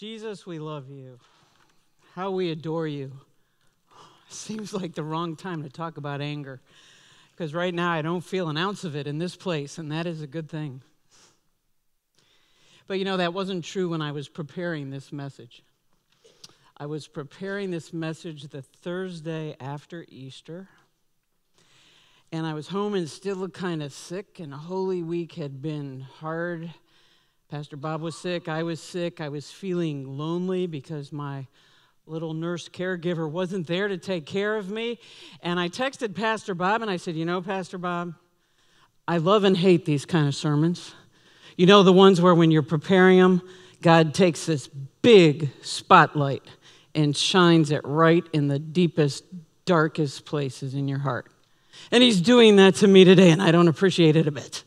Jesus, we love you. How we adore you. Seems like the wrong time to talk about anger because right now I don't feel an ounce of it in this place, and that is a good thing. But you know, that wasn't true when I was preparing this message. I was preparing this message the Thursday after Easter, and I was home and still kind of sick, and Holy Week had been hard. Pastor Bob was sick, I was sick, I was feeling lonely because my little nurse caregiver wasn't there to take care of me. And I texted Pastor Bob and I said, You know, Pastor Bob, I love and hate these kind of sermons. You know, the ones where when you're preparing them, God takes this big spotlight and shines it right in the deepest, darkest places in your heart. And He's doing that to me today, and I don't appreciate it a bit.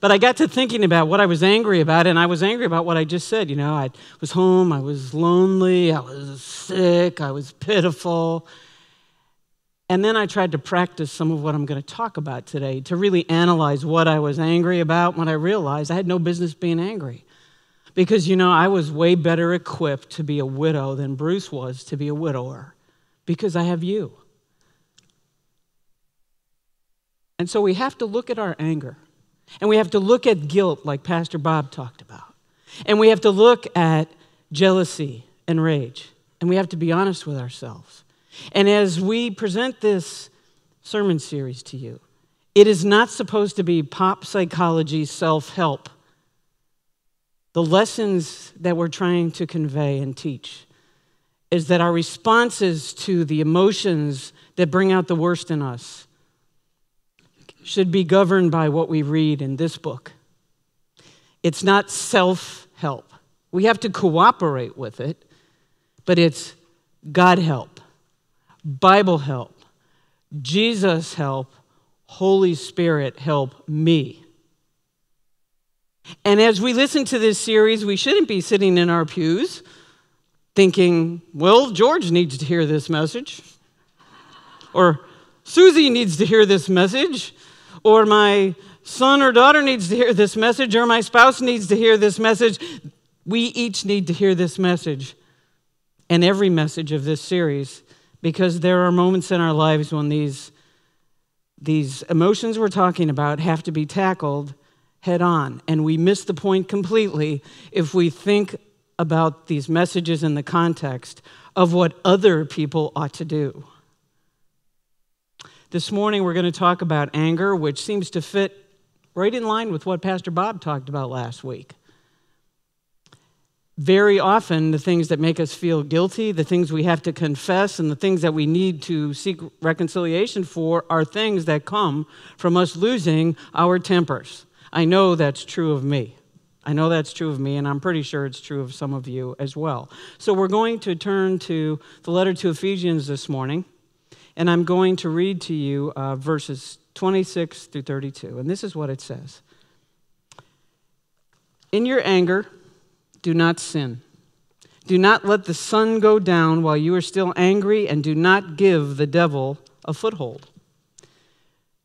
But I got to thinking about what I was angry about, and I was angry about what I just said. You know, I was home, I was lonely, I was sick, I was pitiful. And then I tried to practice some of what I'm going to talk about today to really analyze what I was angry about when I realized I had no business being angry. Because, you know, I was way better equipped to be a widow than Bruce was to be a widower because I have you. And so we have to look at our anger. And we have to look at guilt, like Pastor Bob talked about. And we have to look at jealousy and rage. And we have to be honest with ourselves. And as we present this sermon series to you, it is not supposed to be pop psychology self help. The lessons that we're trying to convey and teach is that our responses to the emotions that bring out the worst in us should be governed by what we read in this book. It's not self help. We have to cooperate with it, but it's God help, Bible help, Jesus help, Holy Spirit help me. And as we listen to this series, we shouldn't be sitting in our pews thinking, well, George needs to hear this message. Or Susie needs to hear this message or my son or daughter needs to hear this message, or my spouse needs to hear this message. We each need to hear this message and every message of this series because there are moments in our lives when these, these emotions we're talking about have to be tackled head on. And we miss the point completely if we think about these messages in the context of what other people ought to do. This morning, we're going to talk about anger, which seems to fit right in line with what Pastor Bob talked about last week. Very often, the things that make us feel guilty, the things we have to confess, and the things that we need to seek reconciliation for are things that come from us losing our tempers. I know that's true of me. I know that's true of me, and I'm pretty sure it's true of some of you as well. So, we're going to turn to the letter to Ephesians this morning. And I'm going to read to you uh, verses 26 through 32. And this is what it says In your anger, do not sin. Do not let the sun go down while you are still angry, and do not give the devil a foothold.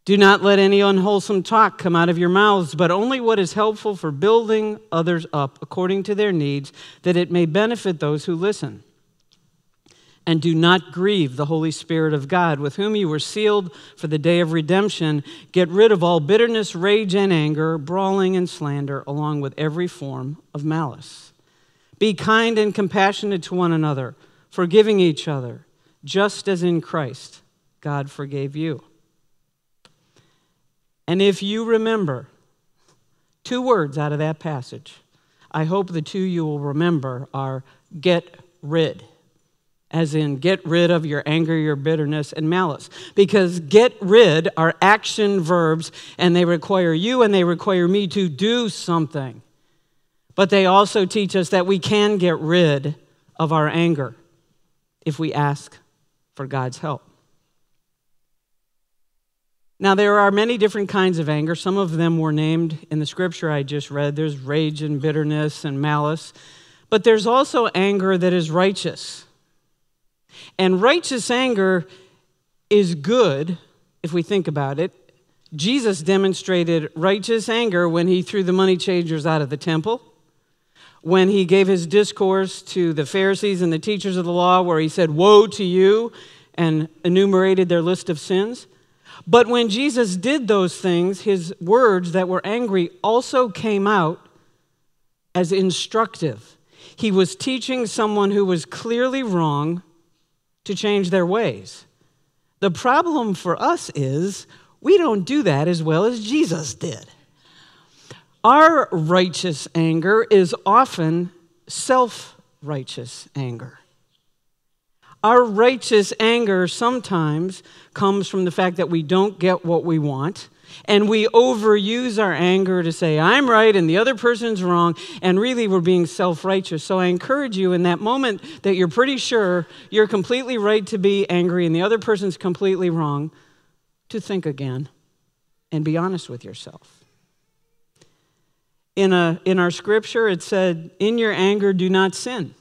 Do not let any unwholesome talk come out of your mouths, but only what is helpful for building others up according to their needs, that it may benefit those who listen and do not grieve the Holy Spirit of God, with whom you were sealed for the day of redemption. Get rid of all bitterness, rage, and anger, brawling and slander, along with every form of malice. Be kind and compassionate to one another, forgiving each other, just as in Christ God forgave you. And if you remember two words out of that passage, I hope the two you will remember are get rid as in get rid of your anger, your bitterness, and malice. Because get rid are action verbs, and they require you and they require me to do something. But they also teach us that we can get rid of our anger if we ask for God's help. Now, there are many different kinds of anger. Some of them were named in the scripture I just read. There's rage and bitterness and malice. But there's also anger that is righteous. And righteous anger is good if we think about it. Jesus demonstrated righteous anger when he threw the money changers out of the temple, when he gave his discourse to the Pharisees and the teachers of the law, where he said, Woe to you, and enumerated their list of sins. But when Jesus did those things, his words that were angry also came out as instructive. He was teaching someone who was clearly wrong to change their ways. The problem for us is we don't do that as well as Jesus did. Our righteous anger is often self righteous anger. Our righteous anger sometimes comes from the fact that we don't get what we want, and we overuse our anger to say, I'm right and the other person's wrong, and really we're being self righteous. So I encourage you in that moment that you're pretty sure you're completely right to be angry and the other person's completely wrong, to think again and be honest with yourself. In, a, in our scripture, it said, In your anger, do not sin.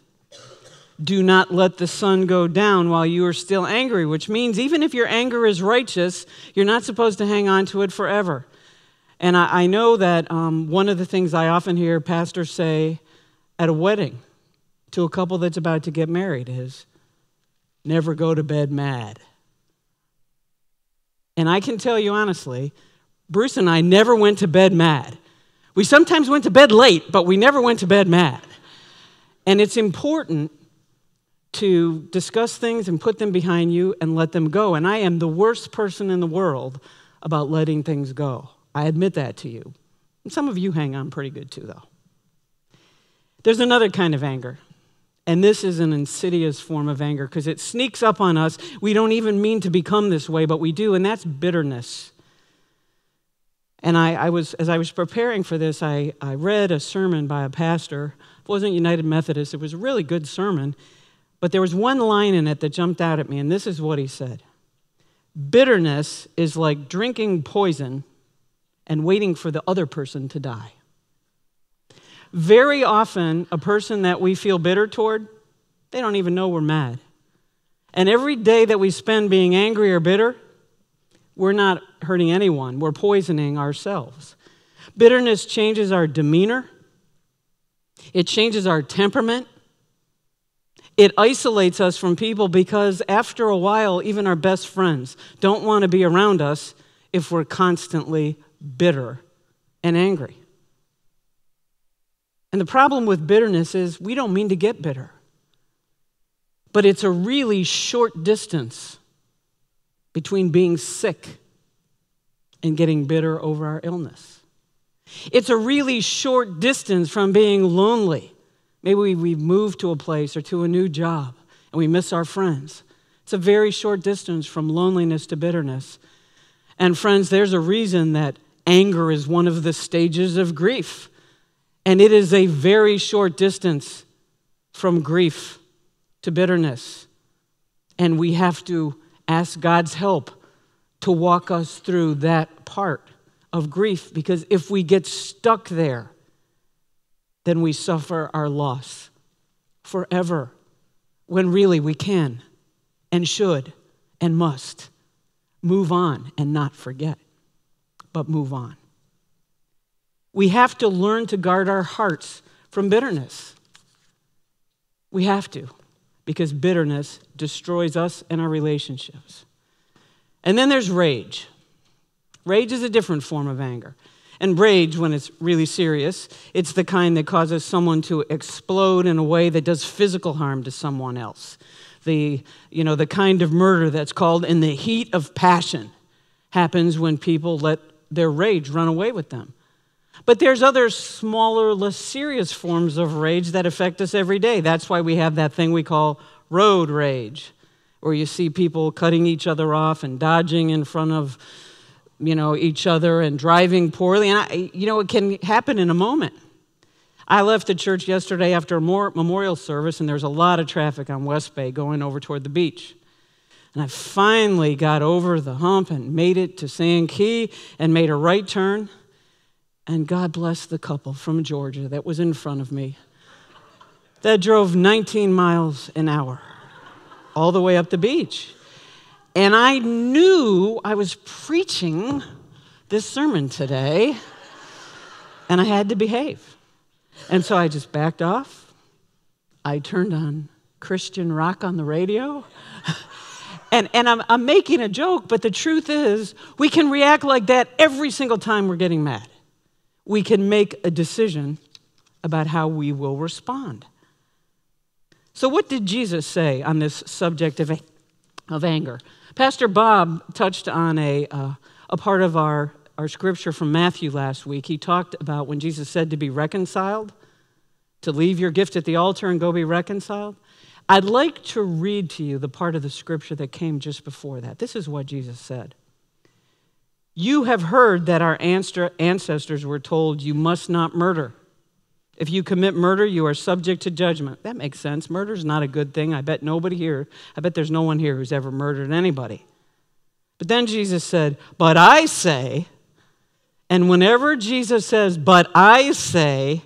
Do not let the sun go down while you are still angry, which means even if your anger is righteous, you're not supposed to hang on to it forever. And I, I know that um, one of the things I often hear pastors say at a wedding to a couple that's about to get married is never go to bed mad. And I can tell you honestly, Bruce and I never went to bed mad. We sometimes went to bed late, but we never went to bed mad. And it's important to discuss things and put them behind you and let them go. And I am the worst person in the world about letting things go. I admit that to you. And some of you hang on pretty good too, though. There's another kind of anger. And this is an insidious form of anger because it sneaks up on us. We don't even mean to become this way, but we do, and that's bitterness. And I, I, was, as I was preparing for this, I, I read a sermon by a pastor. It wasn't United Methodist, it was a really good sermon. But there was one line in it that jumped out at me, and this is what he said Bitterness is like drinking poison and waiting for the other person to die. Very often, a person that we feel bitter toward, they don't even know we're mad. And every day that we spend being angry or bitter, we're not hurting anyone, we're poisoning ourselves. Bitterness changes our demeanor, it changes our temperament. It isolates us from people because after a while, even our best friends don't want to be around us if we're constantly bitter and angry. And the problem with bitterness is we don't mean to get bitter, but it's a really short distance between being sick and getting bitter over our illness. It's a really short distance from being lonely. Maybe we've moved to a place or to a new job and we miss our friends. It's a very short distance from loneliness to bitterness. And, friends, there's a reason that anger is one of the stages of grief. And it is a very short distance from grief to bitterness. And we have to ask God's help to walk us through that part of grief because if we get stuck there, then we suffer our loss forever when really we can and should and must move on and not forget, but move on. We have to learn to guard our hearts from bitterness. We have to because bitterness destroys us and our relationships. And then there's rage. Rage is a different form of anger. And rage, when it's really serious, it's the kind that causes someone to explode in a way that does physical harm to someone else. The, you know, the kind of murder that's called in the heat of passion happens when people let their rage run away with them. But there's other smaller, less serious forms of rage that affect us every day. That's why we have that thing we call road rage, where you see people cutting each other off and dodging in front of you know each other and driving poorly. And I, you know it can happen in a moment. I left the church yesterday after a memorial service and there's a lot of traffic on west bay going over toward the beach. And i finally got over the hump and made it to sand key and made a right turn. And God bless the couple from Georgia that was in front of me. That drove 19 miles an hour all the way up the beach. And I knew I was preaching this sermon today, and I had to behave. And so I just backed off. I turned on Christian rock on the radio. and and I'm, I'm making a joke, but the truth is, we can react like that every single time we're getting mad. We can make a decision about how we will respond. So, what did Jesus say on this subject of, of anger? Pastor Bob touched on a, uh, a part of our, our scripture from Matthew last week. He talked about when Jesus said to be reconciled, to leave your gift at the altar and go be reconciled. I'd like to read to you the part of the scripture that came just before that. This is what Jesus said. You have heard that our ancestors were told, You must not murder. If you commit murder, you are subject to judgment. That makes sense. Murder is not a good thing. I bet nobody here, I bet there's no one here who's ever murdered anybody. But then Jesus said, But I say, and whenever Jesus says, But I say,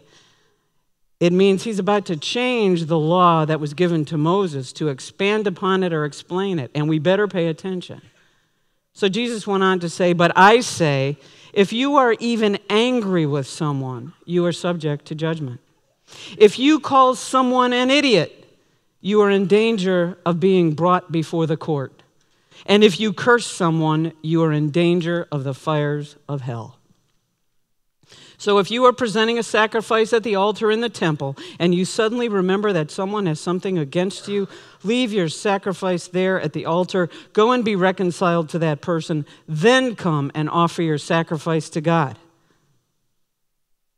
it means he's about to change the law that was given to Moses to expand upon it or explain it, and we better pay attention. So Jesus went on to say, But I say, if you are even angry with someone, you are subject to judgment. If you call someone an idiot, you are in danger of being brought before the court. And if you curse someone, you are in danger of the fires of hell. So if you are presenting a sacrifice at the altar in the temple and you suddenly remember that someone has something against you, leave your sacrifice there at the altar, go and be reconciled to that person, then come and offer your sacrifice to God.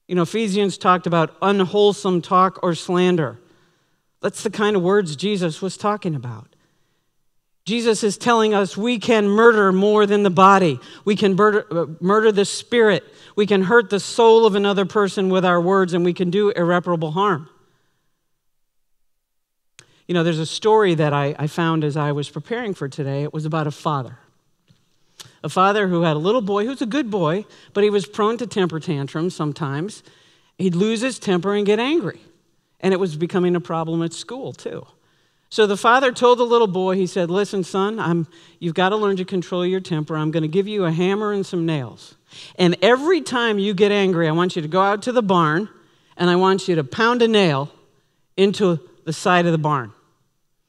You know, Ephesians talked about unwholesome talk or slander. That's the kind of words Jesus was talking about. Jesus is telling us we can murder more than the body. We can murder, murder the spirit. We can hurt the soul of another person with our words, and we can do irreparable harm. You know, there's a story that I, I found as I was preparing for today. It was about a father. A father who had a little boy who's a good boy, but he was prone to temper tantrums sometimes. He'd lose his temper and get angry. And it was becoming a problem at school, too. So the father told the little boy, he said, Listen, son, I'm, you've got to learn to control your temper. I'm going to give you a hammer and some nails. And every time you get angry, I want you to go out to the barn and I want you to pound a nail into the side of the barn.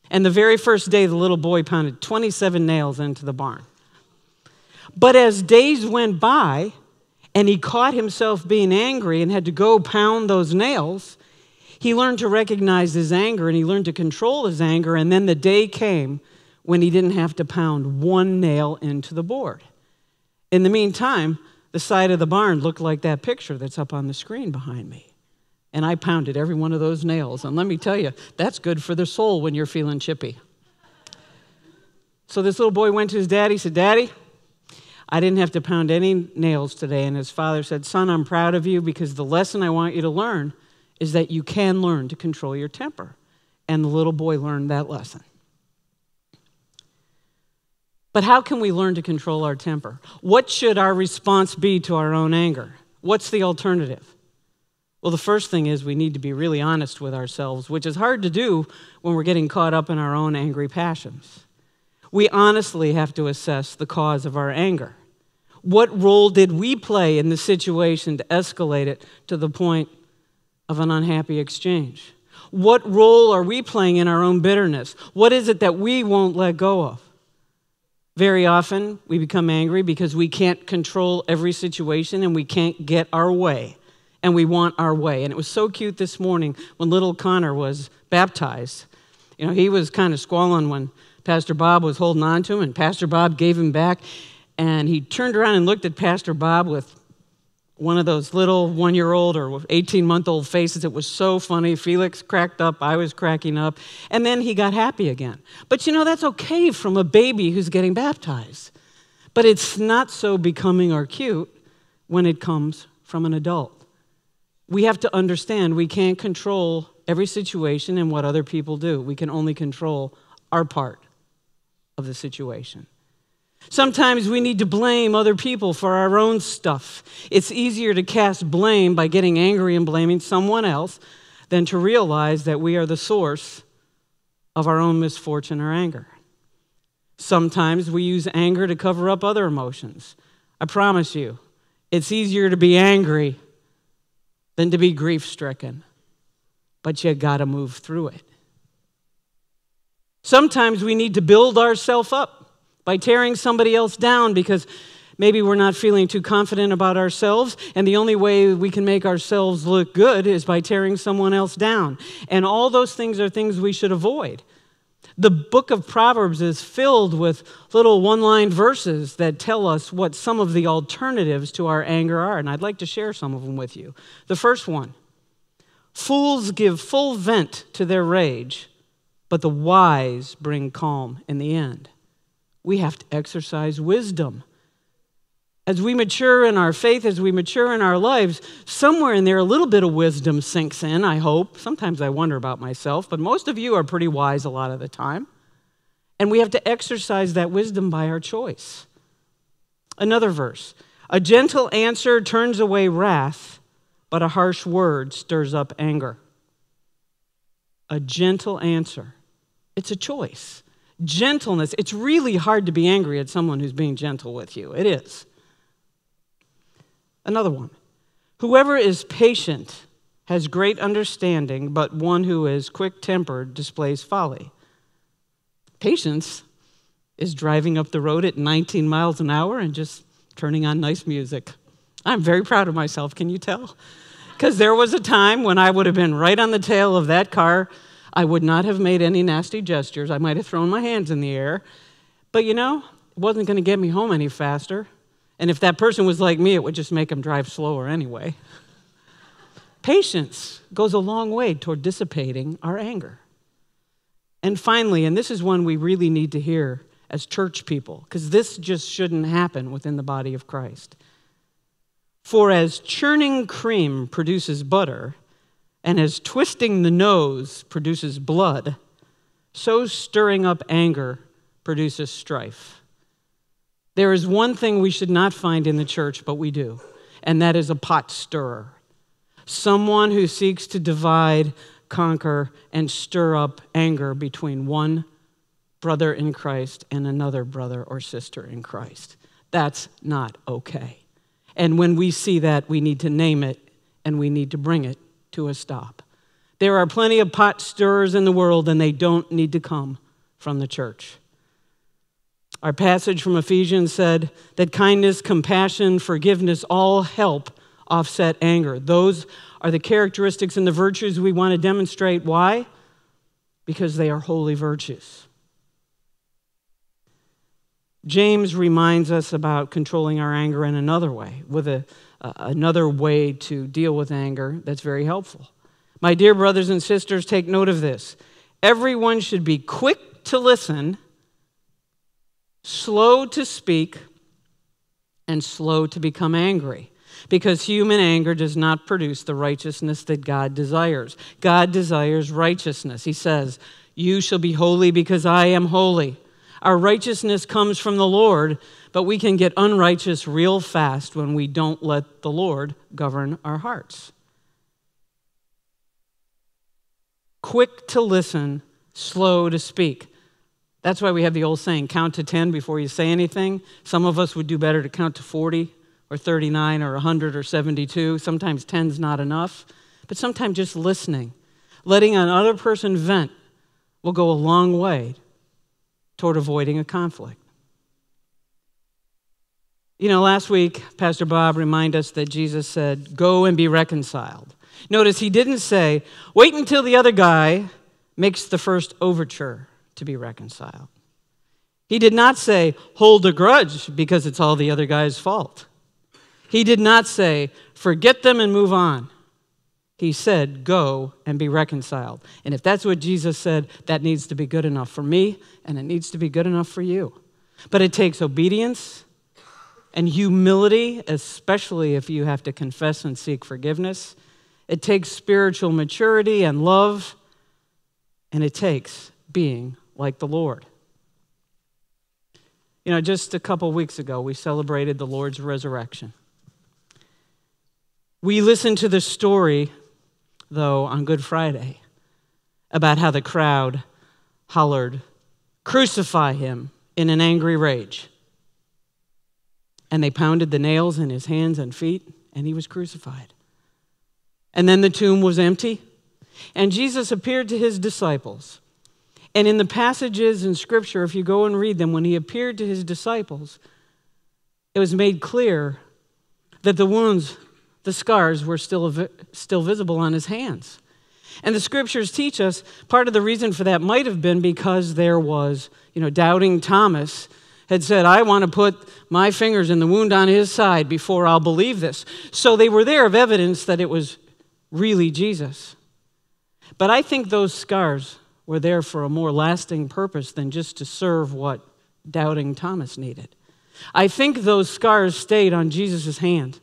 And the very first day, the little boy pounded 27 nails into the barn. But as days went by and he caught himself being angry and had to go pound those nails, he learned to recognize his anger and he learned to control his anger. And then the day came when he didn't have to pound one nail into the board. In the meantime, the side of the barn looked like that picture that's up on the screen behind me. And I pounded every one of those nails. And let me tell you, that's good for the soul when you're feeling chippy. So this little boy went to his daddy, said, Daddy, I didn't have to pound any nails today. And his father said, Son, I'm proud of you because the lesson I want you to learn is that you can learn to control your temper. And the little boy learned that lesson. But how can we learn to control our temper? What should our response be to our own anger? What's the alternative? Well, the first thing is we need to be really honest with ourselves, which is hard to do when we're getting caught up in our own angry passions. We honestly have to assess the cause of our anger. What role did we play in the situation to escalate it to the point of an unhappy exchange? What role are we playing in our own bitterness? What is it that we won't let go of? Very often, we become angry because we can't control every situation and we can't get our way. And we want our way. And it was so cute this morning when little Connor was baptized. You know, he was kind of squalling when Pastor Bob was holding on to him, and Pastor Bob gave him back. And he turned around and looked at Pastor Bob with one of those little one year old or 18 month old faces. It was so funny. Felix cracked up, I was cracking up, and then he got happy again. But you know, that's okay from a baby who's getting baptized. But it's not so becoming or cute when it comes from an adult. We have to understand we can't control every situation and what other people do, we can only control our part of the situation. Sometimes we need to blame other people for our own stuff. It's easier to cast blame by getting angry and blaming someone else than to realize that we are the source of our own misfortune or anger. Sometimes we use anger to cover up other emotions. I promise you, it's easier to be angry than to be grief stricken, but you got to move through it. Sometimes we need to build ourselves up by tearing somebody else down because maybe we're not feeling too confident about ourselves, and the only way we can make ourselves look good is by tearing someone else down. And all those things are things we should avoid. The book of Proverbs is filled with little one line verses that tell us what some of the alternatives to our anger are, and I'd like to share some of them with you. The first one Fools give full vent to their rage, but the wise bring calm in the end. We have to exercise wisdom. As we mature in our faith, as we mature in our lives, somewhere in there a little bit of wisdom sinks in, I hope. Sometimes I wonder about myself, but most of you are pretty wise a lot of the time. And we have to exercise that wisdom by our choice. Another verse A gentle answer turns away wrath, but a harsh word stirs up anger. A gentle answer. It's a choice. Gentleness. It's really hard to be angry at someone who's being gentle with you. It is. Another one. Whoever is patient has great understanding, but one who is quick tempered displays folly. Patience is driving up the road at 19 miles an hour and just turning on nice music. I'm very proud of myself, can you tell? Because there was a time when I would have been right on the tail of that car. I would not have made any nasty gestures. I might have thrown my hands in the air. But you know, it wasn't going to get me home any faster. And if that person was like me, it would just make them drive slower anyway. Patience goes a long way toward dissipating our anger. And finally, and this is one we really need to hear as church people, because this just shouldn't happen within the body of Christ. For as churning cream produces butter, and as twisting the nose produces blood, so stirring up anger produces strife. There is one thing we should not find in the church, but we do, and that is a pot stirrer. Someone who seeks to divide, conquer, and stir up anger between one brother in Christ and another brother or sister in Christ. That's not okay. And when we see that, we need to name it and we need to bring it to a stop. There are plenty of pot stirrers in the world, and they don't need to come from the church. Our passage from Ephesians said that kindness, compassion, forgiveness all help offset anger. Those are the characteristics and the virtues we want to demonstrate. Why? Because they are holy virtues. James reminds us about controlling our anger in another way, with a, uh, another way to deal with anger that's very helpful. My dear brothers and sisters, take note of this. Everyone should be quick to listen slow to speak, and slow to become angry. Because human anger does not produce the righteousness that God desires. God desires righteousness. He says, You shall be holy because I am holy. Our righteousness comes from the Lord, but we can get unrighteous real fast when we don't let the Lord govern our hearts. Quick to listen, slow to speak. That's why we have the old saying count to 10 before you say anything. Some of us would do better to count to 40 or 39 or 100 or 72. Sometimes 10's not enough. But sometimes just listening, letting another person vent will go a long way toward avoiding a conflict. You know, last week, Pastor Bob reminded us that Jesus said, Go and be reconciled. Notice he didn't say, Wait until the other guy makes the first overture to be reconciled. He did not say, hold a grudge because it's all the other guy's fault. He did not say, forget them and move on. He said, go and be reconciled. And if that's what Jesus said, that needs to be good enough for me and it needs to be good enough for you. But it takes obedience and humility, especially if you have to confess and seek forgiveness. It takes spiritual maturity and love, and it takes being like the Lord. You know, just a couple weeks ago, we celebrated the Lord's resurrection. We listened to the story, though, on Good Friday about how the crowd hollered, Crucify him in an angry rage. And they pounded the nails in his hands and feet, and he was crucified. And then the tomb was empty. And Jesus appeared to his disciples. And in the passages in Scripture, if you go and read them, when he appeared to his disciples, it was made clear that the wounds, the scars, were still, still visible on his hands. And the scriptures teach us part of the reason for that might have been because there was, you know, doubting Thomas had said, I want to put my fingers in the wound on his side before I'll believe this. So they were there of evidence that it was really Jesus. But I think those scars were there for a more lasting purpose than just to serve what doubting Thomas needed. I think those scars stayed on Jesus' hand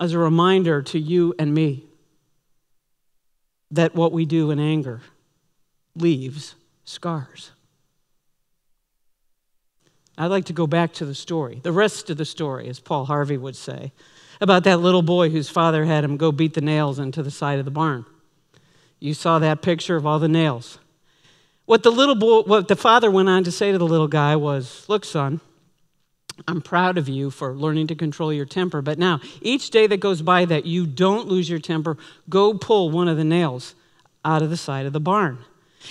as a reminder to you and me that what we do in anger leaves scars. I'd like to go back to the story, the rest of the story, as Paul Harvey would say, about that little boy whose father had him go beat the nails into the side of the barn. You saw that picture of all the nails. What the little boy, what the father went on to say to the little guy was, "Look, son, I'm proud of you for learning to control your temper, but now each day that goes by that you don't lose your temper, go pull one of the nails out of the side of the barn."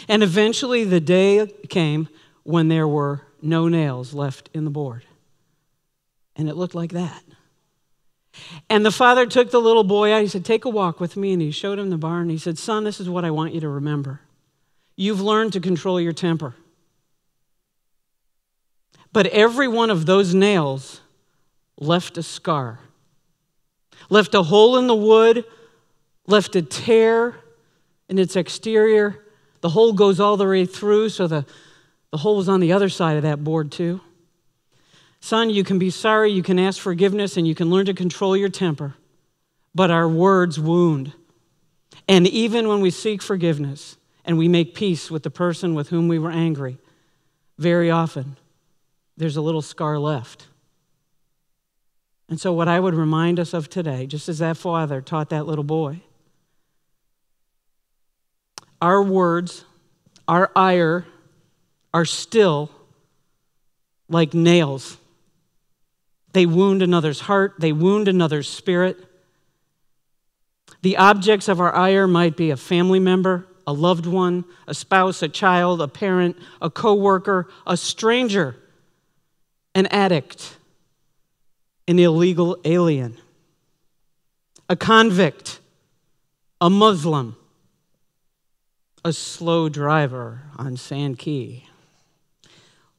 And eventually the day came when there were no nails left in the board. And it looked like that. And the father took the little boy out. He said, Take a walk with me. And he showed him the barn. He said, Son, this is what I want you to remember. You've learned to control your temper. But every one of those nails left a scar, left a hole in the wood, left a tear in its exterior. The hole goes all the way through, so the, the hole was on the other side of that board, too. Son, you can be sorry, you can ask forgiveness, and you can learn to control your temper, but our words wound. And even when we seek forgiveness and we make peace with the person with whom we were angry, very often there's a little scar left. And so, what I would remind us of today, just as that father taught that little boy, our words, our ire, are still like nails they wound another's heart, they wound another's spirit. The objects of our ire might be a family member, a loved one, a spouse, a child, a parent, a coworker, a stranger, an addict, an illegal alien, a convict, a Muslim, a slow driver on Sand Key,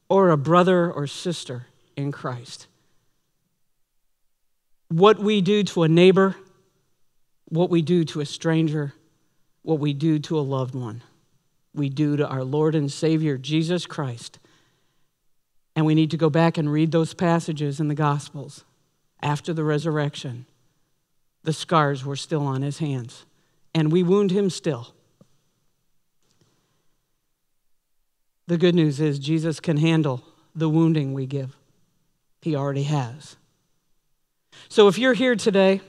or a brother or sister in Christ what we do to a neighbor, what we do to a stranger, what we do to a loved one, we do to our Lord and Savior, Jesus Christ. And we need to go back and read those passages in the Gospels after the resurrection. The scars were still on his hands, and we wound him still. The good news is Jesus can handle the wounding we give, he already has. So if you're here today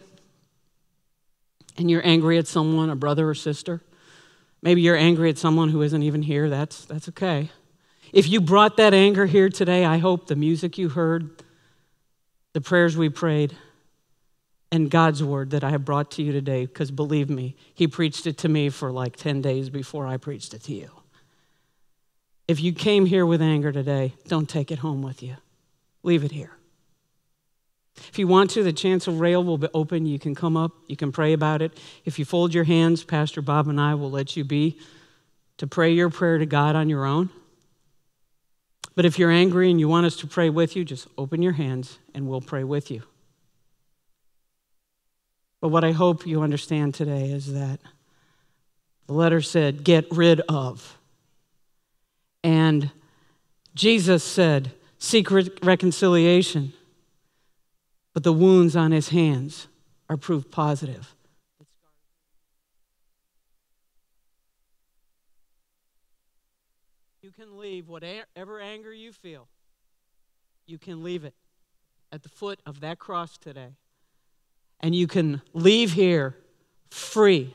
and you're angry at someone, a brother or sister, maybe you're angry at someone who isn't even here, that's, that's okay. If you brought that anger here today, I hope the music you heard, the prayers we prayed, and God's word that I have brought to you today, because believe me, He preached it to me for like 10 days before I preached it to you. If you came here with anger today, don't take it home with you. Leave it here. If you want to, the chancel rail will be open. You can come up, you can pray about it. If you fold your hands, Pastor Bob and I will let you be to pray your prayer to God on your own. But if you're angry and you want us to pray with you, just open your hands and we'll pray with you. But what I hope you understand today is that the letter said, get rid of. And Jesus said, seek reconciliation but the wounds on his hands are proof positive. You can leave whatever anger you feel, you can leave it at the foot of that cross today. And you can leave here free.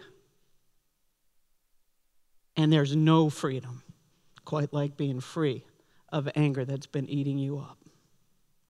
And there's no freedom quite like being free of anger that's been eating you up.